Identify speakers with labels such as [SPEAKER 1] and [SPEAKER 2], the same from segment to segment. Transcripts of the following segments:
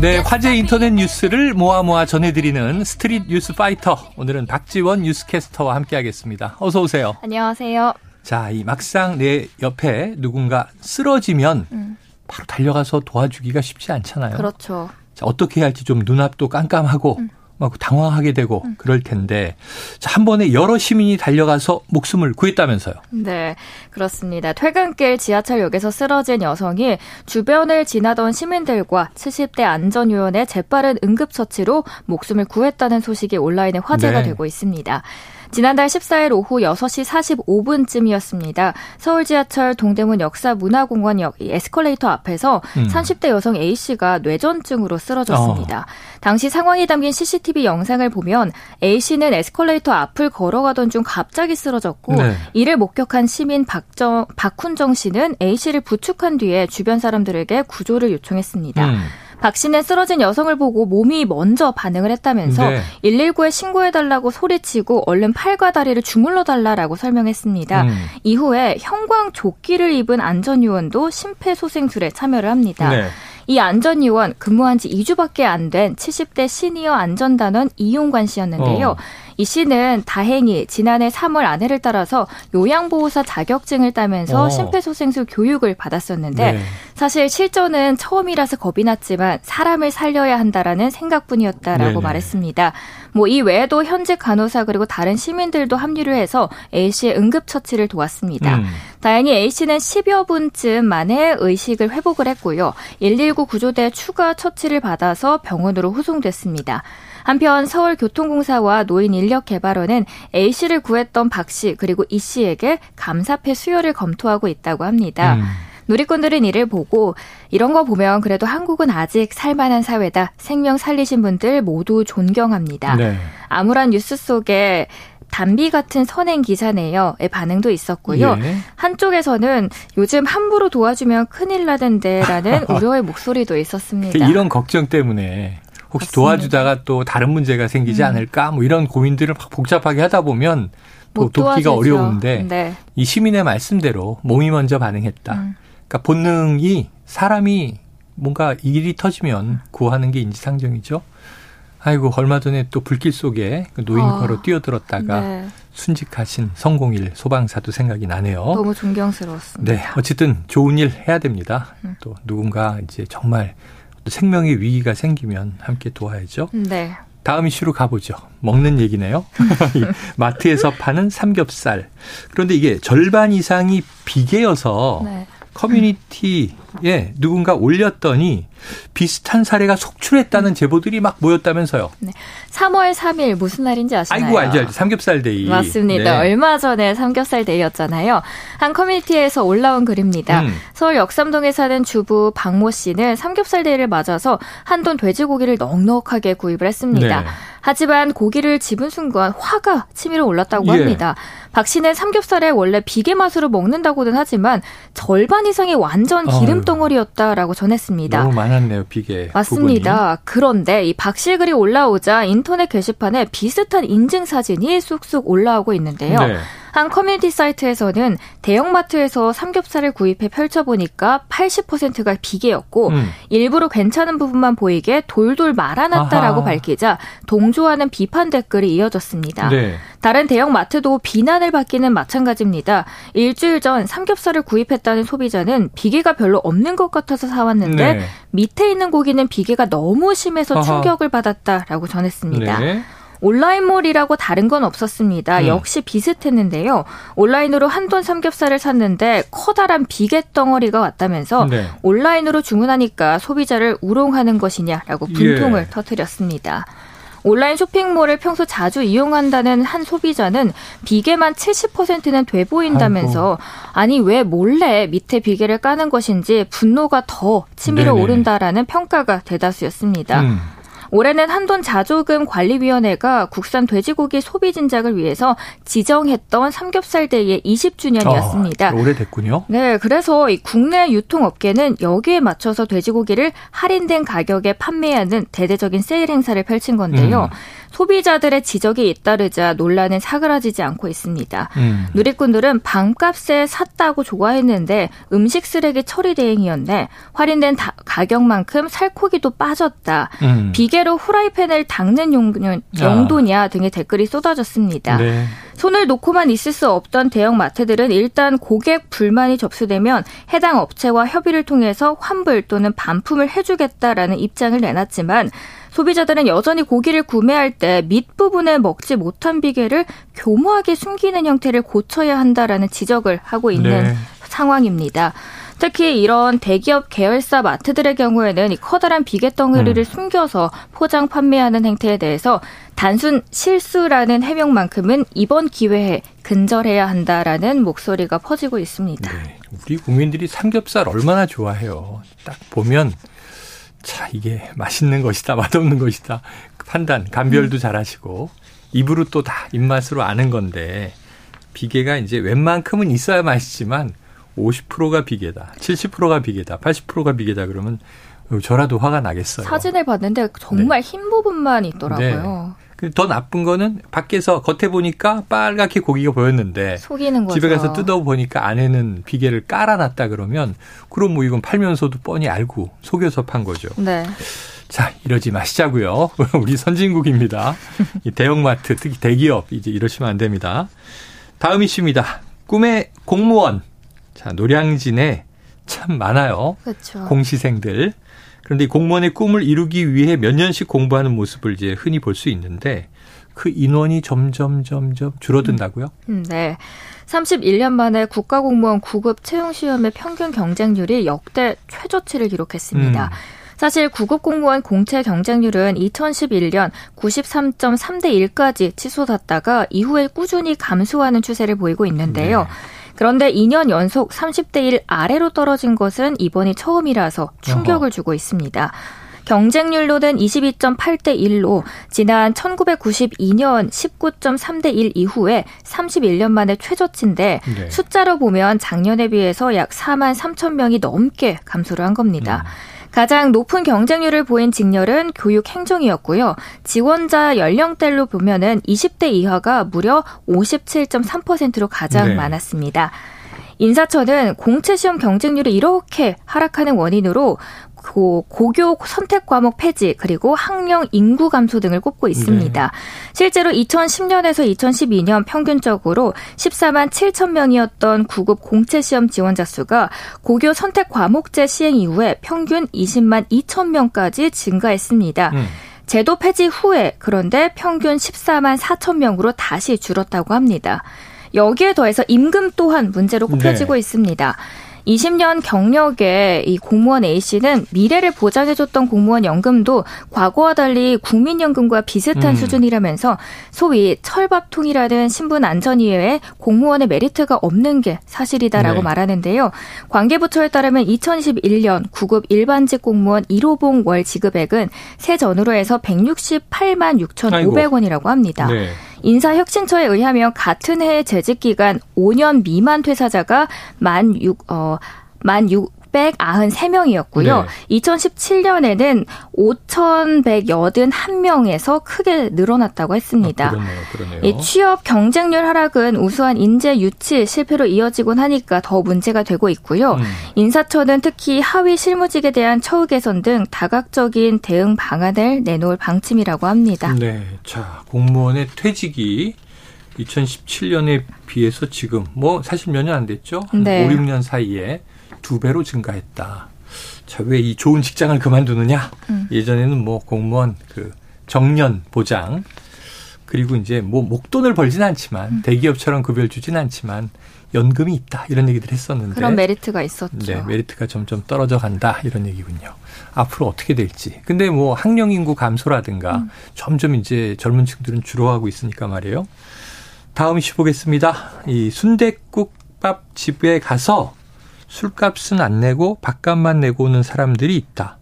[SPEAKER 1] 네, 화제 인터넷 뉴스를 모아 모아 전해드리는 스트릿 뉴스 파이터. 오늘은 박지원 뉴스캐스터와 함께하겠습니다. 어서 오세요.
[SPEAKER 2] 안녕하세요.
[SPEAKER 1] 자, 이 막상 내 옆에 누군가 쓰러지면 음. 바로 달려가서 도와주기가 쉽지 않잖아요.
[SPEAKER 2] 그렇죠.
[SPEAKER 1] 자, 어떻게 해야 할지 좀 눈앞도 깜깜하고 음. 막 당황하게 되고 음. 그럴 텐데 자, 한 번에 여러 시민이 달려가서 목숨을 구했다면서요.
[SPEAKER 2] 네, 그렇습니다. 퇴근길 지하철역에서 쓰러진 여성이 주변을 지나던 시민들과 70대 안전요원의 재빠른 응급처치로 목숨을 구했다는 소식이 온라인에 화제가 네. 되고 있습니다. 지난달 14일 오후 6시 45분쯤이었습니다. 서울 지하철 동대문 역사문화공원역 에스컬레이터 앞에서 음. 30대 여성 A씨가 뇌전증으로 쓰러졌습니다. 어. 당시 상황이 담긴 CCTV 영상을 보면 A씨는 에스컬레이터 앞을 걸어가던 중 갑자기 쓰러졌고 네. 이를 목격한 시민 박정, 박훈정 씨는 A씨를 부축한 뒤에 주변 사람들에게 구조를 요청했습니다. 음. 박 씨는 쓰러진 여성을 보고 몸이 먼저 반응을 했다면서 네. 119에 신고해달라고 소리치고 얼른 팔과 다리를 주물러 달라라고 설명했습니다. 음. 이후에 형광 조끼를 입은 안전요원도 심폐소생술에 참여를 합니다. 네. 이 안전요원 근무한 지 2주밖에 안 된 70대 시니어 안전단원 이용관 씨였는데요. 어. 이 씨는 다행히 지난해 3월 아내를 따라서 요양보호사 자격증을 따면서 어. 심폐소생술 교육을 받았었는데 네. 사실 실전은 처음이라서 겁이 났지만 사람을 살려야 한다라는 생각뿐이었다라고 네네. 말했습니다. 뭐 이 외에도 현직 간호사 그리고 다른 시민들도 합류를 해서 A 씨의 응급 처치를 도왔습니다. 음. 다행히 A 씨는 10여 분쯤 만에 의식을 회복을 했고요. 119 구조대 추가 처치를 받아서 병원으로 후송됐습니다. 한편 서울교통공사와 노인인력개발원은 A 씨를 구했던 박씨 그리고 이 씨에게 감사패 수여를 검토하고 있다고 합니다. 음. 누리꾼들은 이를 보고 이런 거 보면 그래도 한국은 아직 살만한 사회다. 생명 살리신 분들 모두 존경합니다. 네. 암울한 뉴스 속에 담비 같은 선행 기사네요의 반응도 있었고요. 예. 한쪽에서는 요즘 함부로 도와주면 큰일 나던데라는 우려의 목소리도 있었습니다.
[SPEAKER 1] 이런 걱정 때문에 혹시 맞습니다. 도와주다가 또 다른 문제가 생기지 음. 않을까 뭐 이런 고민들을 복잡하게 하다 보면 또 돕기가 어려운데 네. 이 시민의 말씀대로 몸이 먼저 반응했다. 음. 그러니까 본능이 사람이 뭔가 일이 터지면 구하는 게 인지상정이죠. 아이고 얼마 전에 또 불길 속에 그 노인과로 어, 뛰어들었다가 네. 순직하신 성공일 소방사도 생각이 나네요.
[SPEAKER 2] 너무 존경스러웠습니다.
[SPEAKER 1] 네, 어쨌든 좋은 일 해야 됩니다. 음. 또 누군가 이제 정말 생명의 위기가 생기면 함께 도와야죠.
[SPEAKER 2] 네.
[SPEAKER 1] 다음 이슈로 가보죠. 먹는 얘기네요. 마트에서 파는 삼겹살. 그런데 이게 절반 이상이 비계여서 네. 커뮤니티에 누군가 올렸더니 비슷한 사례가 속출했다는 제보들이 막 모였다면서요. 네.
[SPEAKER 2] 3월 3일 무슨 날인지 아시나요?
[SPEAKER 1] 아이고 알죠, 알죠. 삼겹살 데이.
[SPEAKER 2] 맞습니다. 네. 얼마 전에 삼겹살 데이였잖아요. 한 커뮤니티에서 올라온 글입니다. 음. 서울 역삼동에 사는 주부 박모 씨는 삼겹살 데이를 맞아서 한돈 돼지고기를 넉넉하게 구입을 했습니다. 네. 하지만 고기를 집은 순간 화가 치밀어 올랐다고 예. 합니다. 박 씨는 삼겹살에 원래 비계 맛으로 먹는다고는 하지만 절반 이상이 완전 기름 덩어리였다라고 전했습니다.
[SPEAKER 1] 너무 많 았네요, 비계.
[SPEAKER 2] 맞습니다. 부분이. 그런데 이 박 씨의 글이 올라오자 인터넷 게시판에 비슷한 인증 사진이 쑥쑥 올라오고 있는데요. 네. 한 커뮤니티 사이트에서는 대형마트에서 삼겹살을 구입해 펼쳐보니까 80%가 비계였고 음. 일부러 괜찮은 부분만 보이게 돌돌 말아놨다라고 아하. 밝히자 동조하는 비판 댓글이 이어졌습니다. 네. 다른 대형마트도 비난을 받기는 마찬가지입니다. 일주일 전 삼겹살을 구입했다는 소비자는 비계가 별로 없는 것 같아서 사왔는데 네. 밑에 있는 고기는 비계가 너무 심해서 충격을 받았다라고 전했습니다. 네. 온라인몰이라고 다른 건 없었습니다. 음. 역시 비슷했는데요. 온라인으로 한돈 삼겹살을 샀는데 커다란 비계 덩어리가 왔다면서 네. 온라인으로 주문하니까 소비자를 우롱하는 것이냐라고 분통을 예. 터뜨렸습니다. 온라인 쇼핑몰을 평소 자주 이용한다는 한 소비자는 비계만 70%는 돼 보인다면서 아이고. 아니 왜 몰래 밑에 비계를 까는 것인지 분노가 더 치밀어 네네. 오른다라는 평가가 대다수였습니다. 음. 올해는 한돈 자조금 관리위원회가 국산 돼지고기 소비 진작을 위해서 지정했던 삼겹살 데이의 20주년이었습니다. 아,
[SPEAKER 1] 오래됐군요.
[SPEAKER 2] 네, 그래서 이 국내 유통업계는 여기에 맞춰서 돼지고기를 할인된 가격에 판매하는 대대적인 세일 행사를 펼친 건데요. 음. 소비자들의 지적이 잇따르자 논란은 사그라지지 않고 있습니다. 음. 누리꾼들은 방값에 샀다고 좋아했는데 음식 쓰레기 처리 대행이었네. 할인된 다, 가격만큼 살코기도 빠졌다. 음. 비계로 후라이팬을 닦는 용도, 냐 등의 댓글이 쏟아졌습니다. 네. 손을 놓고만 있을 수 없던 대형 마트들은 일단 고객 불만이 접수되면 해당 업체와 협의를 통해서 환불 또는 반품을 해주겠다라는 입장을 내놨지만 소비자들은 여전히 고기를 구매할 때 밑부분에 먹지 못한 비계를 교모하게 숨기는 형태를 고쳐야 한다라는 지적을 하고 있는 네. 상황입니다. 특히 이런 대기업 계열사 마트들의 경우에는 이 커다란 비계 덩어리를 음. 숨겨서 포장 판매하는 행태에 대해서 단순 실수라는 해명만큼은 이번 기회에 근절해야 한다라는 목소리가 퍼지고 있습니다. 네.
[SPEAKER 1] 우리 국민들이 삼겹살 얼마나 좋아해요. 딱 보면 자 이게 맛있는 것이다 맛없는 것이다 판단 감별도 음. 잘하시고 입으로 또 다 입맛으로 아는 건데 비계가 이제 웬만큼은 있어야 맛있지만 50%가 비계다, 70%가 비계다, 80%가 비계다 그러면 저라도 화가 나겠어요.
[SPEAKER 2] 사진을 봤는데 정말 네. 흰 부분만 있더라고요.
[SPEAKER 1] 네. 그더 나쁜 거는 밖에서 겉에 보니까 빨갛게 고기가 보였는데
[SPEAKER 2] 속이는 거죠.
[SPEAKER 1] 집에 가서 뜯어 보니까 안에는 비계를 깔아놨다 그러면 그럼 뭐 이건 팔면서도 뻔히 알고 속여서 판 거죠. 네. 자, 이러지 마시자고요. 우리 선진국입니다. 이 대형마트, 특히 대기업 이제 이러시면 안 됩니다. 다음 이슈입니다. 꿈의 공무원. 자, 노량진에 참 많아요. 그렇죠. 공시생들. 그런데 공무원의 꿈을 이루기 위해 몇 년씩 공부하는 모습을 이제 흔히 볼 수 있는데 그 인원이 점점 점점 줄어든다고요?
[SPEAKER 2] 음, 네. 31년 만에 국가공무원 9급 채용 시험의 평균 경쟁률이 역대 최저치를 기록했습니다. 음. 사실 9급 공무원 공채 경쟁률은 2011년 93.3대 1까지 치솟았다가 이후에 꾸준히 감소하는 추세를 보이고 있는데요. 네. 그런데 2년 연속 30대 1 아래로 떨어진 것은 이번이 처음이라서 충격을 주고 있습니다. 경쟁률로는 22.8대 1로 지난 1992년 19.3대 1 이후에 31년 만에 최저치인데 네. 숫자로 보면 작년에 비해서 약 4만 3천 명이 넘게 감소를 한 겁니다. 음. 가장 높은 경쟁률을 보인 직렬은 교육 행정이었고요. 지원자 연령대로 보면은 20대 이하가 무려 57.3%로 가장 네. 많았습니다. 인사처는 공채 시험 경쟁률이 이렇게 하락하는 원인으로 고, 고교 선택 과목 폐지 그리고 학령 인구 감소 등을 꼽고 있습니다. 네. 실제로 2010년에서 2012년 평균적으로 14만 7천 명이었던 9급 공채 시험 지원자 수가 고교 선택 과목제 시행 이후에 평균 20만 2천 명까지 증가했습니다. 음. 제도 폐지 후에 그런데 평균 14만 4천 명으로 다시 줄었다고 합니다. 여기에 더해서 임금 또한 문제로 꼽혀지고 네. 있습니다. 20년 경력의 이 공무원 A씨는 미래를 보장해줬던 공무원 연금도 과거와 달리 국민연금과 비슷한 음. 수준이라면서 소위 철밥통이라는 신분 안전 이외에 공무원의 메리트가 없는 게 사실이다라고 네. 말하는데요. 관계부처에 따르면 2021년 9급 일반직 공무원 1호봉 월 지급액은 새 전후로 해서 168만 6,500원이라고 합니다. 네. 인사혁신처에 의하면 같은 해의 재직 기간 5년 미만 퇴사자가 만 6, 어, 만 6, 693명이었고요. 네. 2017년에는 5,181명에서 크게 늘어났다고 했습니다. 아, 그러네요, 그러네요. 이 취업 경쟁률 하락은 우수한 인재 유치 실패로 이어지곤 하니까 더 문제가 되고 있고요. 음. 인사처는 특히 하위 실무직에 대한 처우 개선 등 다각적인 대응 방안을 내놓을 방침이라고 합니다.
[SPEAKER 1] 네. 자, 공무원의 퇴직이 2017년에 비해서 지금 뭐 사실 몇 년 안 됐죠? 네. 5, 6년 사이에 두 배로 증가했다. 자, 왜 이 좋은 직장을 그만두느냐? 음. 예전에는 뭐 공무원 그 정년 보장 그리고 이제 뭐 목돈을 벌진 않지만 음. 대기업처럼 급여를 주진 않지만 연금이 있다 이런 얘기들 했었는데
[SPEAKER 2] 그런 메리트가 있었죠.
[SPEAKER 1] 네, 메리트가 점점 떨어져 간다 이런 얘기군요. 앞으로 어떻게 될지. 근데 뭐 학령 인구 감소라든가 음. 점점 이제 젊은 층들은 줄어가고 있으니까 말이에요. 다음 이슈 보겠습니다. 이 순대국밥 집에 가서 술값은 안 내고 밥값만 내고 오는 사람들이 있다.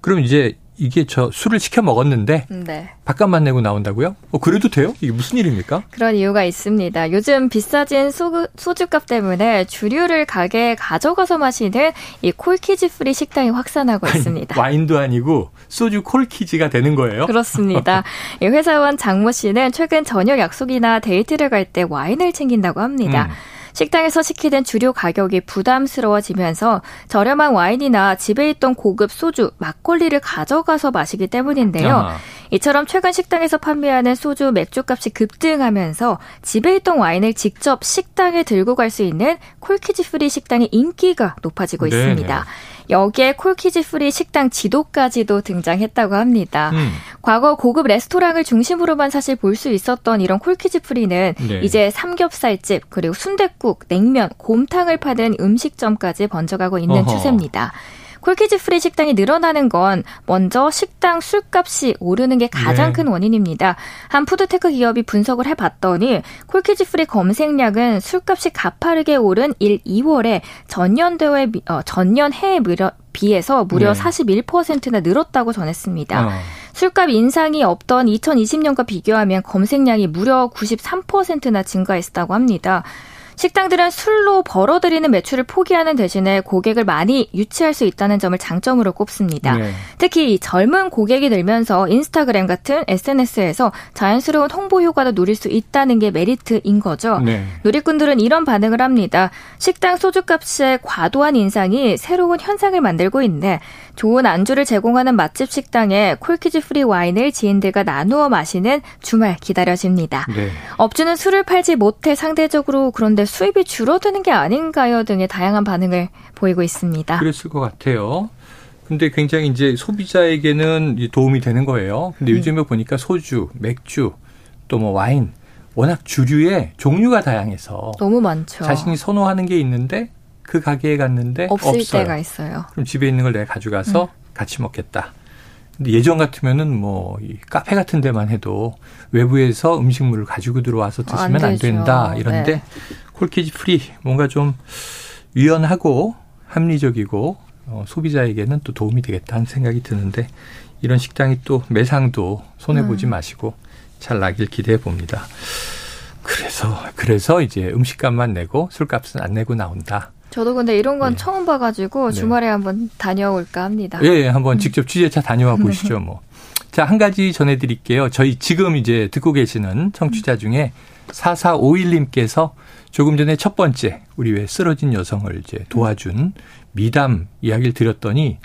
[SPEAKER 1] 그럼 이제 이게 저 술을 시켜 먹었는데 네. 밥값만 내고 나온다고요? 어, 그래도 돼요? 이게 무슨 일입니까?
[SPEAKER 2] 그런 이유가 있습니다. 요즘 비싸진 소, 소주값 때문에 주류를 가게에 가져가서 마시는 이 corkage free 식당이 확산하고 있습니다.
[SPEAKER 1] 와인도 아니고 소주 corkage가 되는 거예요?
[SPEAKER 2] 그렇습니다. 회사원 장모 씨는 최근 저녁 약속이나 데이트를 갈 때 와인을 챙긴다고 합니다. 음. 식당에서 시키던 주류 가격이 부담스러워지면서 저렴한 와인이나 집에 있던 고급 소주, 막걸리를 가져가서 마시기 때문인데요. 아. 이처럼 최근 식당에서 판매하는 소주, 맥주 값이 급등하면서 집에 있던 와인을 직접 식당에 들고 갈 수 있는 corkage free 식당의 인기가 높아지고 네네. 있습니다. 여기에 corkage free 식당 지도까지도 등장했다고 합니다. 음. 과거 고급 레스토랑을 중심으로만 사실 볼 수 있었던 이런 corkage free는 네. 이제 삼겹살집 그리고 순댓국, 냉면, 곰탕을 파는 음식점까지 번져가고 있는 어허. 추세입니다. corkage free 식당이 늘어나는 건 먼저 식당 술값이 오르는 게 가장 네. 큰 원인입니다. 한 food tech 기업이 분석을 해봤더니 corkage free 검색량은 술값이 가파르게 오른 1, 2월에 전년도에 어, 전년 해에 무려 비해서 무려 네. 41%나 늘었다고 전했습니다. 어. 술값 인상이 없던 2020년과 비교하면 검색량이 무려 93%나 증가했다고 합니다. 식당들은 술로 벌어들이는 매출을 포기하는 대신에 고객을 많이 유치할 수 있다는 점을 장점으로 꼽습니다. 네. 특히 젊은 고객이 늘면서 인스타그램 같은 SNS에서 자연스러운 홍보 효과도 누릴 수 있다는 게 메리트인 거죠. 네. 누리꾼들은 이런 반응을 합니다. 식당 소주값의 과도한 인상이 새로운 현상을 만들고 있네. 좋은 안주를 제공하는 맛집 식당에 corkage free 와인을 지인들과 나누어 마시는 주말 기다려집니다. 네. 업주는 술을 팔지 못해 상대적으로 그런데 수입이 줄어드는 게 아닌가요? 등의 다양한 반응을 보이고 있습니다.
[SPEAKER 1] 그랬을 것 같아요. 근데 굉장히 이제 소비자에게는 도움이 되는 거예요. 근데 음. 요즘에 보니까 소주, 맥주, 또 뭐 와인, 워낙 주류의 종류가 다양해서
[SPEAKER 2] 너무 많죠.
[SPEAKER 1] 자신이 선호하는 게 있는데 그 가게에 갔는데
[SPEAKER 2] 없을
[SPEAKER 1] 없어요.
[SPEAKER 2] 때가 있어요.
[SPEAKER 1] 그럼 집에 있는 걸 내가 가져가서 음. 같이 먹겠다. 근데 예전 같으면은 뭐 이 카페 같은 데만 해도 외부에서 음식물을 가지고 들어와서 드시면 안, 안 된다 이런데 네. corkage free 뭔가 좀 유연하고 합리적이고 어, 소비자에게는 또 도움이 되겠다 하는 생각이 드는데 이런 식당이 또 매상도 손해 보지 음. 마시고 잘 나길 기대해 봅니다. 그래서 그래서 이제 음식값만 내고 술값은 안 내고 나온다.
[SPEAKER 2] 저도 근데 이런 건 네. 처음 봐가지고 네. 주말에 네. 한번 다녀올까 합니다.
[SPEAKER 1] 예, 예 한번 음. 직접 취재차 다녀와 보시죠, 뭐. 자, 한 가지 전해드릴게요. 저희 지금 이제 듣고 계시는 청취자 중에 4451님께서 조금 전에 첫 번째 우리 왜 쓰러진 여성을 이제 도와준 미담 이야기를 드렸더니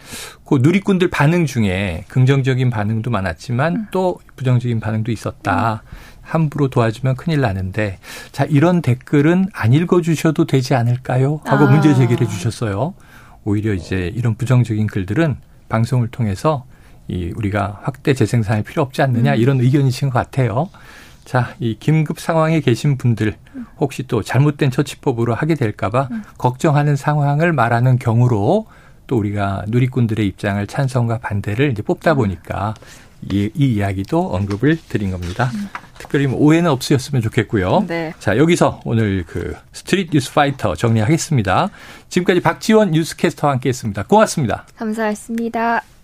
[SPEAKER 1] 그 누리꾼들 반응 중에 긍정적인 반응도 많았지만 음. 또 부정적인 반응도 있었다. 함부로 도와주면 큰일 나는데 자 이런 댓글은 안 읽어주셔도 되지 않을까요? 하고 아. 문제 제기를 해주셨어요. 오히려 이제 이런 부정적인 글들은 방송을 통해서 이 우리가 확대 재생산할 필요 없지 않느냐 음. 이런 의견이신 것 같아요. 자, 이 긴급 상황에 계신 분들 혹시 또 잘못된 처치법으로 하게 될까봐 음. 걱정하는 상황을 말하는 경우로 또 우리가 누리꾼들의 입장을 찬성과 반대를 이제 뽑다 음. 보니까 이, 이 이야기도 언급을 드린 겁니다. 음. 특별히 뭐 오해는 없으셨으면 좋겠고요. 네. 자, 여기서 오늘 그 스트릿 뉴스 파이터 정리하겠습니다. 지금까지 박지원 뉴스캐스터와 함께 했습니다. 고맙습니다.
[SPEAKER 2] 감사했습니다.